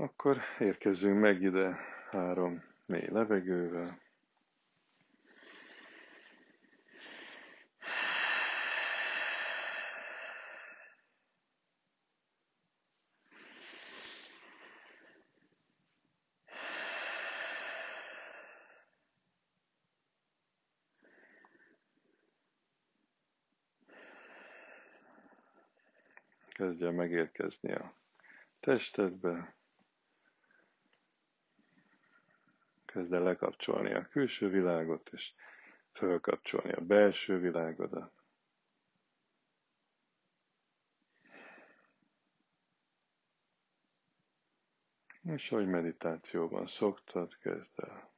Akkor érkezzünk meg ide három mély levegővel. Kezdje megérkezni a testedbe, Kezd el lekapcsolni a külső világot, és fölkapcsolni a belső világodat. És ahogy meditációban szoktad, kezd el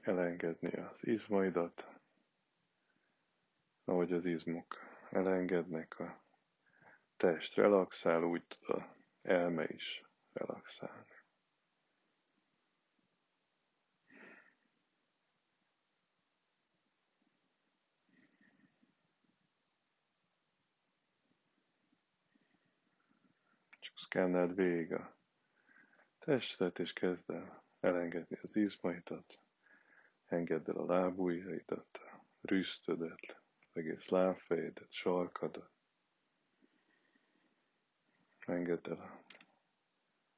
elengedni az izmaidat, ahogy az izmok elengednek, a test relaxál, úgy tud a elme is relaxálni. Szkenneld végig a testet, és kezd el elengedni az izmaidat, engedd el a lábujjaidat, a rüsztödet, az egész lábfejedet, sarkadat. Engedd el a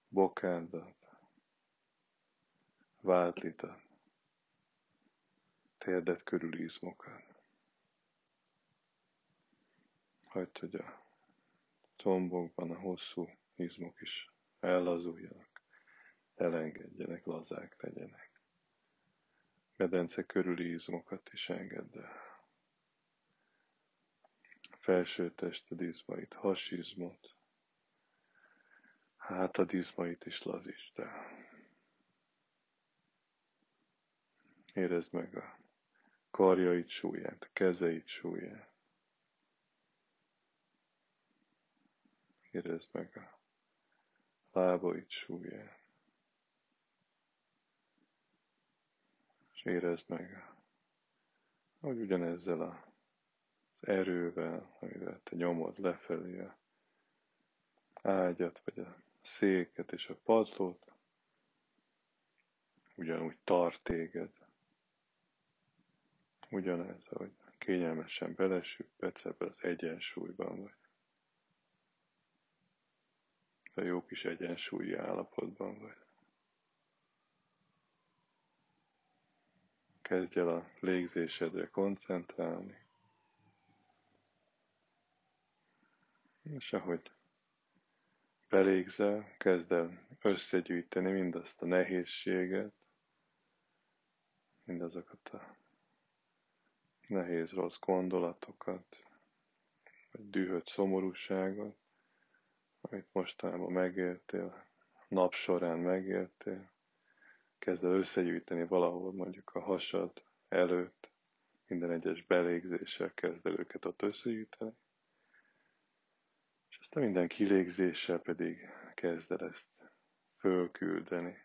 bokádat, vádlidat, térdet körül izmokat. Hagyd, hogy a tombokban a hosszú izmok is ellazuljanak, elengedjenek, lazák legyenek. Medence körüli izmokat is engedd el. Felső tested izmait, hasizmot, hátad izmait is lazítsd el. Érezd meg a karjait súlyát, a kezeit súlyát. Érezd meg a lábait súlyát. És érezd meg, hogy ugyanezzel az erővel, amivel te nyomod lefelé a ágyat, vagy a széket és a padlót, ugyanúgy tart téged. Ugyanez, hogy kényelmesen belesüppedsz ebbe az egyensúlyban vagy. A jó kis egyensúlyi állapotban vagy. Kezdj el a légzésedre koncentrálni. És ahogy belégzel, kezd el összegyűjteni mindazt a nehézséget, mindazokat a nehéz rossz gondolatokat, vagy dühött szomorúságot, amit mostanában megértél, nap során megértél, kezd el összegyűjteni valahol mondjuk a hasad előtt, minden egyes belégzéssel kezd el őket ott összegyűjteni, és aztán minden kilégzéssel pedig kezd el ezt fölküldeni.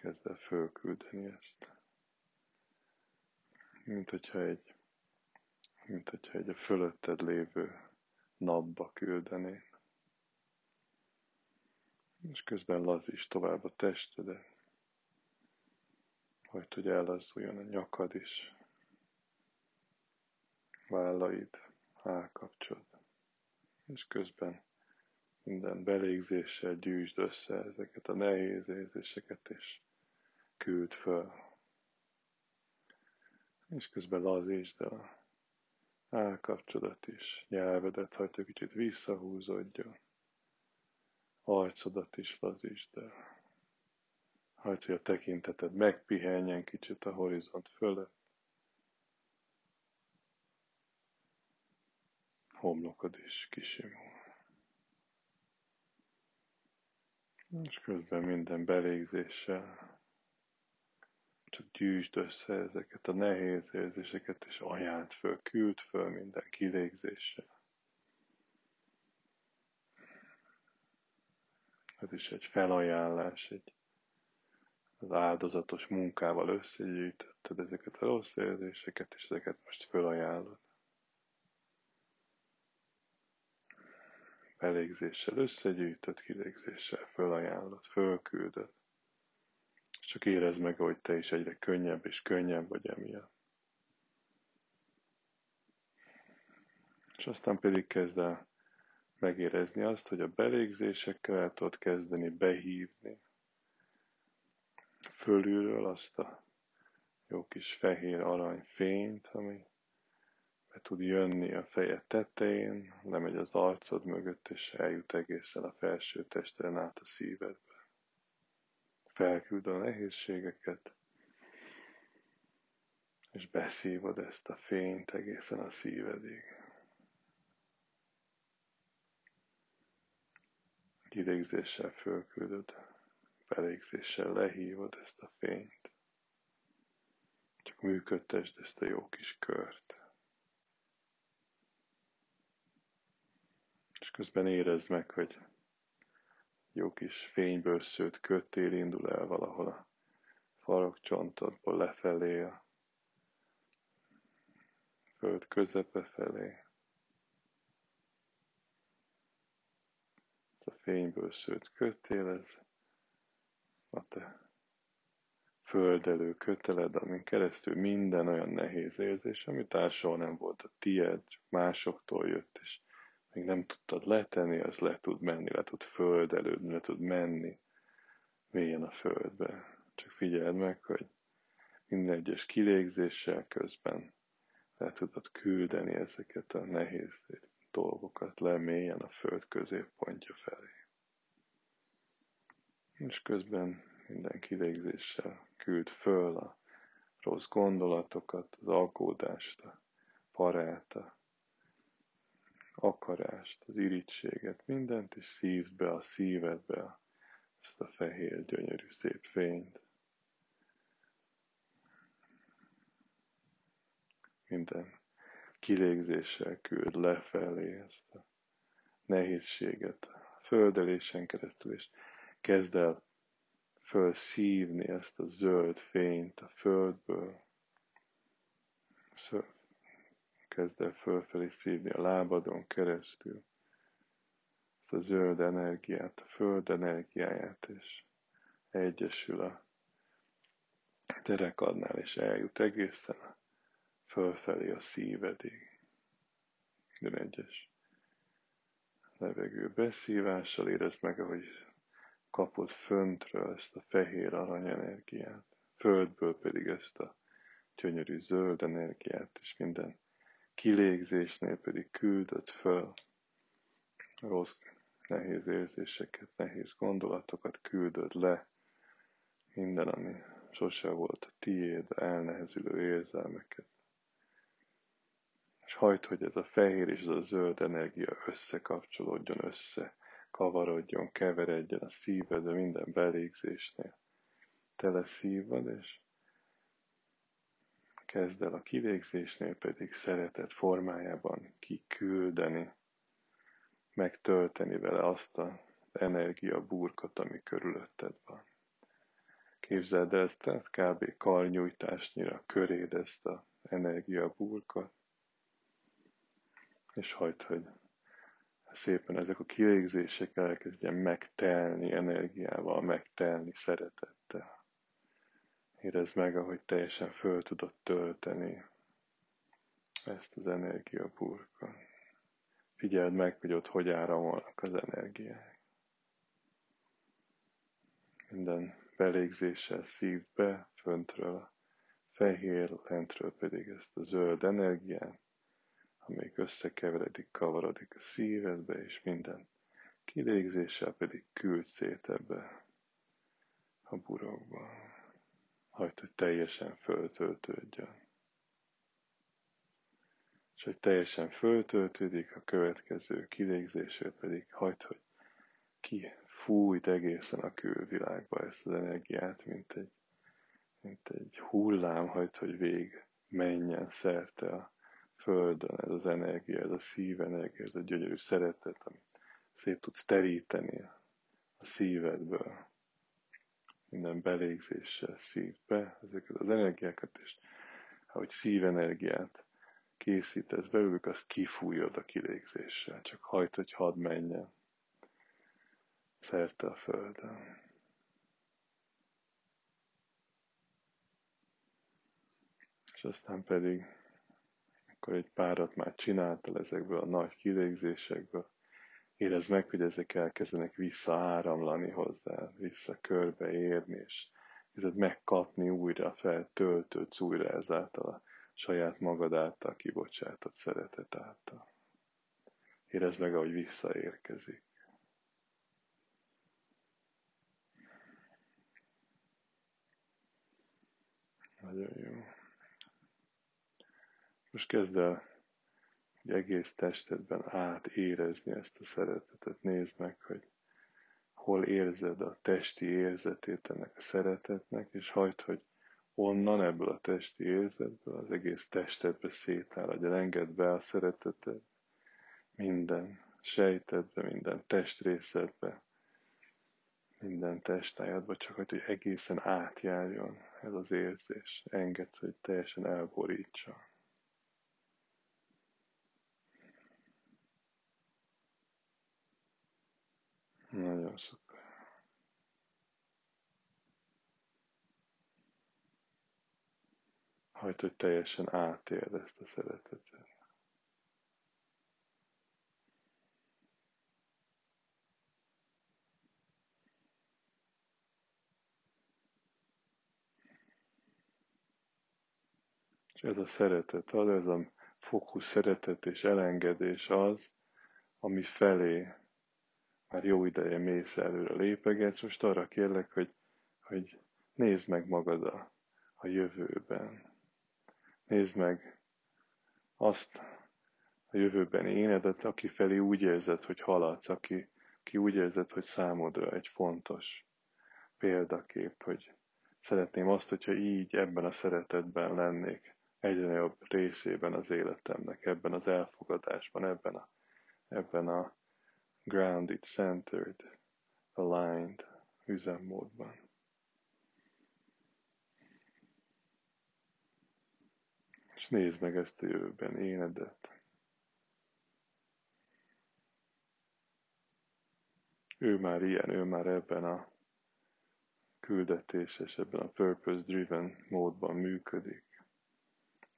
Kezd el fölküldeni ezt. Mint hogyha egy, mint hogyha egy a fölötted lévő napba küldeni. És közben lazíts tovább a testedet, hogy hogy ellazuljon a nyakad is, vállaid, állkapcsod, és közben minden belégzéssel gyűjtsd össze ezeket a nehéz érzéseket, és küld föl. És közben lazítsd el állkapcsodat is, nyelvedet hagyd, kicsit visszahúzódjon, arcodat is lazítsd el. Hagyd, hogy a tekinteted megpihenjen kicsit a horizont fölött. Homlokod is kisimul. És közben minden belégzéssel csak gyűjtsd össze ezeket a nehéz érzéseket, és ajánld föl, küld föl minden kilégzéssel. Ez is egy felajánlás, egy az áldozatos munkával összegyűjtötted ezeket a rossz érzéseket, és ezeket most felajánlod. belégzéssel összegyűjtött, kilégzéssel fölajánlott, fölküldött. Csak érezd meg, hogy te is egyre könnyebb és könnyebb vagy emiatt. És aztán pedig kezd el megérezni azt, hogy a belégzésekkel el tudod kezdeni behívni fölülről azt a jó kis fehér arany fényt, ami be tud jönni a fejed tetején, lemegy az arcod mögött, és eljut egészen a felső testen át a szívedbe. Felküld a nehézségeket, és beszívod ezt a fényt egészen a szívedig. Kidégzéssel fölküldöd, belégzéssel lehívod ezt a fényt. Csak működtesd ezt a jó kis kört. És közben érezd meg, hogy jó kis fényből szőtt köttél indul el valahol a farokcsontodból lefelé a föld közepe felé. Ez a fényből szőtt kötél, ez a te földelő köteled, amin keresztül minden olyan nehéz érzés, ami társadal nem volt a tied, másoktól jött, és még nem tudtad letenni, az le tud menni, le tud földelődni, le tud menni mélyen a földbe. Csak figyeld meg, hogy minden egyes kilégzéssel közben le tudod küldeni ezeket a nehéz dolgokat le mélyen a föld középpontja felé. És közben minden kilégzéssel küld föl a rossz gondolatokat, az alkódást, a parát, a akarást, az irítséget, mindent, és szívd be a szívedbe ezt a fehér, gyönyörű, szép fényt. Minden kilégzéssel küld lefelé ezt a nehézséget földelésen keresztül, és kezd el fölszívni ezt a zöld fényt a földből, kezd el fölfelé szívni a lábadon keresztül ezt a zöld energiát, a föld energiáját, és egyesül a derekadnál, és eljut egészen a fölfelé a szívedig. Minden egyes levegő beszívással érezd meg, ahogy kapod föntről ezt a fehér arany energiát, földből pedig ezt a gyönyörű zöld energiát, és minden kilégzésnél pedig küldött föl rossz, nehéz érzéseket, nehéz gondolatokat küldöd le, minden, ami sose volt a tiéd, elnehezülő érzelmeket. És hagyd, hogy ez a fehér és ez a zöld energia összekapcsolódjon, össze kavarodjon, keveredjen a szívedbe minden belégzésnél. Tele szívod, és kezd el a kivégzésnél pedig szeretet formájában kiküldeni, megtölteni vele azt az energia burkot, ami körülötted van. Képzeld el ezt, tehát kb. karnyújtásnyira köréd ezt az energia burkot, és hagyd, hogy szépen ezek a kilégzések elkezdjen megtelni energiával, megtelni szeretettel. Érezd meg, ahogy teljesen föl tudod tölteni ezt az energiaburkot. Figyeld meg, hogy ott hogy áramolnak az energiák. Minden belégzéssel szívd be, föntről a fehér, lentről pedig ezt a zöld energiát, amelyik összekeveredik, kavarodik a szívedbe, és minden kilégzéssel pedig küld szét ebbe a burokba hagyd, hogy teljesen föltöltődjön. És hogy teljesen föltöltődik, a következő kilégzését pedig hagyd, hogy ki fújt egészen a külvilágba ezt az energiát, mint egy, mint egy hullám, hagyd, hogy vég menjen szerte a földön ez az energia, ez a szívenergia, ez a gyönyörű szeretet, amit szét tudsz teríteni a szívedből minden belégzéssel szív be ezeket az energiákat, és ahogy szívenergiát készítesz belőlük, azt kifújod a kilégzéssel. Csak hajt, hogy hadd menjen szerte a földön. És aztán pedig, akkor egy párat már csináltál ezekből a nagy kilégzésekből, érezd meg, hogy ezek elkezdenek visszaáramlani hozzá, vissza körbeérni, és kezded megkapni újra, feltöltődsz újra ezáltal a saját magad által kibocsátott szeretet által. Érezd meg, ahogy visszaérkezik. Nagyon jó. Most kezd el hogy egész testedben átérezni ezt a szeretetet. Nézd meg, hogy hol érzed a testi érzetét ennek a szeretetnek, és hagyd, hogy onnan ebből a testi érzetből az egész testedbe szétáradjon, engedd be a szeretetet minden sejtedbe, minden testrészedbe, minden testájadba, csak hogy egészen átjárjon ez az érzés. Engedd, hogy teljesen elborítsa. Szuper. Hagyd, hogy teljesen átéld ezt a szeretetet. És ez a szeretet az, ez a fókusz szeretet és elengedés az, ami felé már jó ideje mész előre lépegetsz, most arra kérlek, hogy, hogy nézd meg magad a, a jövőben. Nézd meg azt a jövőben énedet, aki felé úgy érzed, hogy haladsz, aki, aki úgy érzed, hogy számodra egy fontos példakép, hogy szeretném azt, hogyha így ebben a szeretetben lennék egyre jobb részében az életemnek, ebben az elfogadásban, ebben a, ebben a grounded, centered, aligned üzemmódban. És nézd meg ezt a jövőben énedet. Ő már ilyen, ő már ebben a küldetéses, ebben a purpose-driven módban működik.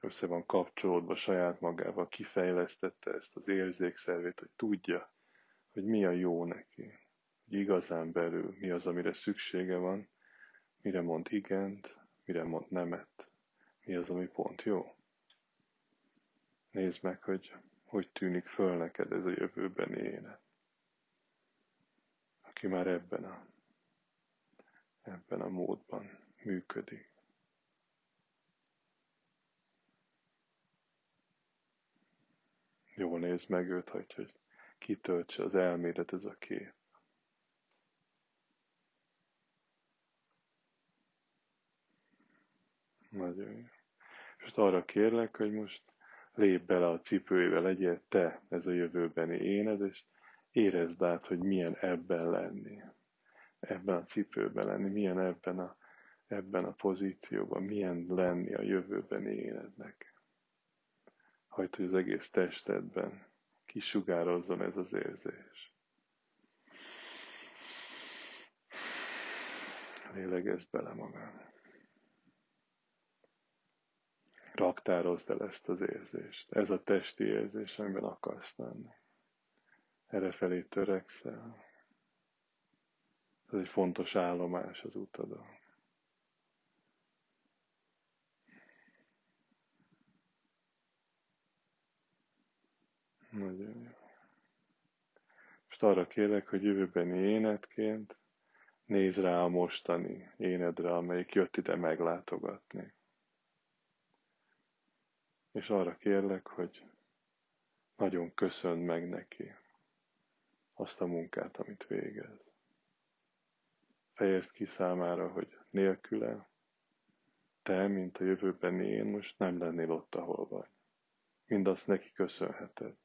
Össze van kapcsolódva saját magával, kifejlesztette ezt az érzékszervét, hogy tudja, hogy mi a jó neki, hogy igazán belül mi az, amire szüksége van, mire mond igent, mire mond nemet, mi az, ami pont jó. Nézd meg, hogy hogy tűnik föl neked ez a jövőbeni élet. Aki már ebben a, ebben a módban működik. Jól nézd meg őt, hogy, hogy kitöltse az elmédet ez a kép. Nagyon jó. És arra kérlek, hogy most lép bele a cipőjébe, legyél te ez a jövőbeni éned, és érezd át, hogy milyen ebben lenni. Ebben a cipőben lenni, milyen ebben a, ebben a pozícióban, milyen lenni a jövőbeni énednek. Hagyd, hogy az egész testedben kisugározzon ez az érzés. Lélegezd bele magad. Raktározd el ezt az érzést. Ez a testi érzés, amiben akarsz lenni. Errefelé törekszel. Ez egy fontos állomás az utadon. Nagyon jó. Most arra kérlek, hogy jövőbeni énetként nézz rá a mostani énedre, amelyik jött ide meglátogatni. És arra kérlek, hogy nagyon köszönd meg neki azt a munkát, amit végez. Fejezd ki számára, hogy nélküle te, mint a jövőben én most nem lennél ott, ahol vagy. Mindazt neki köszönheted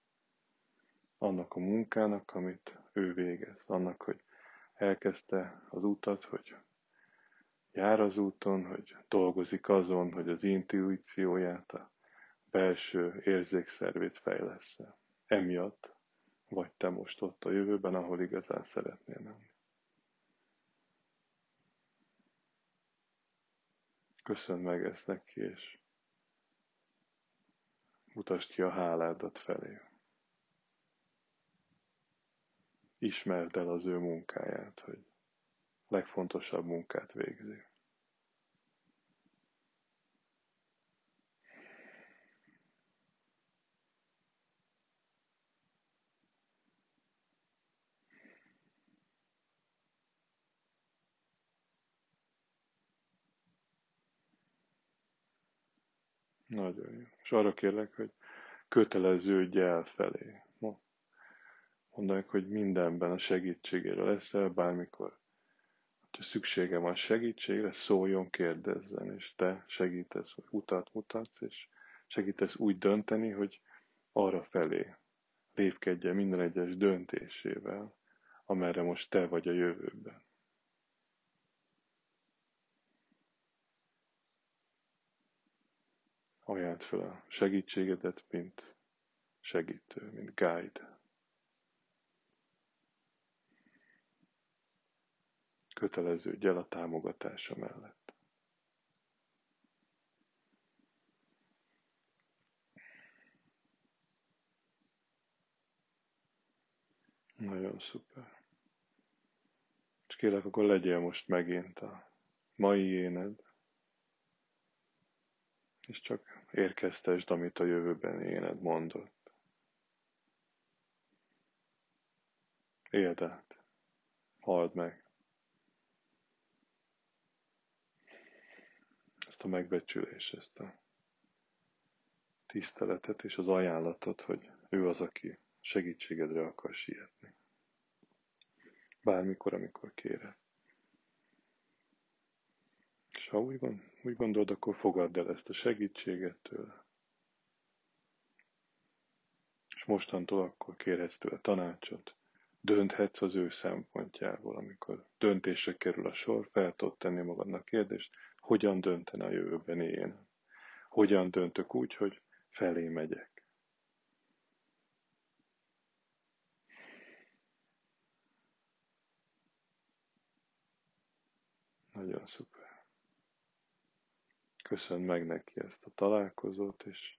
annak a munkának, amit ő végez, annak, hogy elkezdte az utat, hogy jár az úton, hogy dolgozik azon, hogy az intuícióját, a belső érzékszervét fejlesz Emiatt vagy te most ott a jövőben, ahol igazán szeretnél lenni. Köszönd meg ezt neki, és mutasd ki a háládat felé. Ismerd el az ő munkáját, hogy legfontosabb munkát végzi. Nagyon jó. És arra kérlek, hogy köteleződj el felé. Mondanak, hogy mindenben a segítségére leszel, bármikor ha szüksége van segítségre, szóljon, kérdezzen, és te segítesz, hogy utat mutatsz, és segítesz úgy dönteni, hogy arra felé lépkedjen minden egyes döntésével, amerre most te vagy a jövőben. Ajánld fel a segítségedet, mint segítő, mint guide. Köteleződj el a támogatása mellett. Nagyon szuper. És kérlek, akkor legyél most megint a mai éned, és csak érkeztesd, amit a jövőben éned mondott. Éld át, halld meg. Ezt a megbecsülést, ezt a tiszteletet és az ajánlatot, hogy ő az, aki segítségedre akar sietni. Bármikor, amikor kéred. És ha úgy, gond, úgy gondolod, akkor fogadd el ezt a segítséget tőle. És mostantól akkor kérhetsz tőle tanácsot, dönthetsz az ő szempontjából, amikor döntésre kerül a sor, fel tudod tenni magadnak kérdést, hogyan döntene a jövőben én. Hogyan döntök úgy, hogy felé megyek. Nagyon szuper. Köszönd meg neki ezt a találkozót, és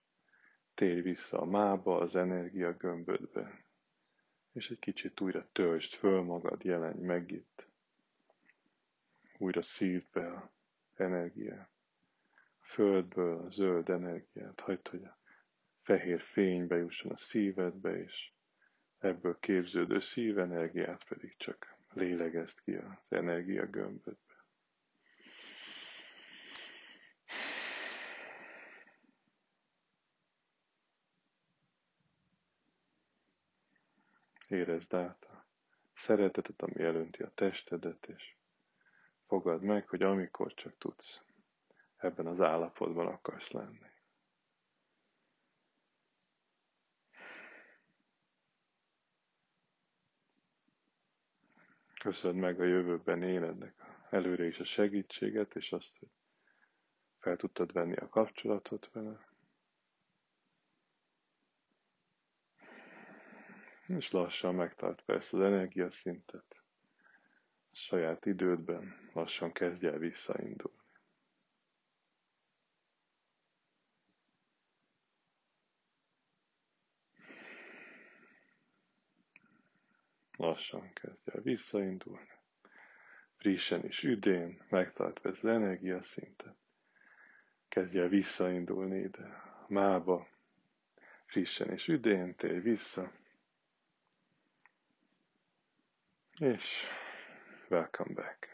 térj vissza a mába, az energia gömbödbe, és egy kicsit újra töltsd föl magad, jelenj meg itt. Újra szívd be a energiát. A földből a zöld energiát, hagyd, hogy a fehér fény bejusson a szívedbe, és ebből képződő szívenergiát pedig csak lélegezd ki az energia gömbödbe. Érezd át a szeretetet, ami elönti a testedet, és fogad meg, hogy amikor csak tudsz, ebben az állapotban akarsz lenni. Köszönöd meg a jövőben életnek előre is a segítséget, és azt, hogy fel tudtad venni a kapcsolatot vele. és lassan megtartva ezt az energiaszintet, saját idődben lassan kezdj el visszaindulni. Lassan kezdj el visszaindulni. Frissen és üdén, megtartva az energiaszintet. Kezdj el visszaindulni ide, mába, frissen és üdén, térj vissza. És welcome back.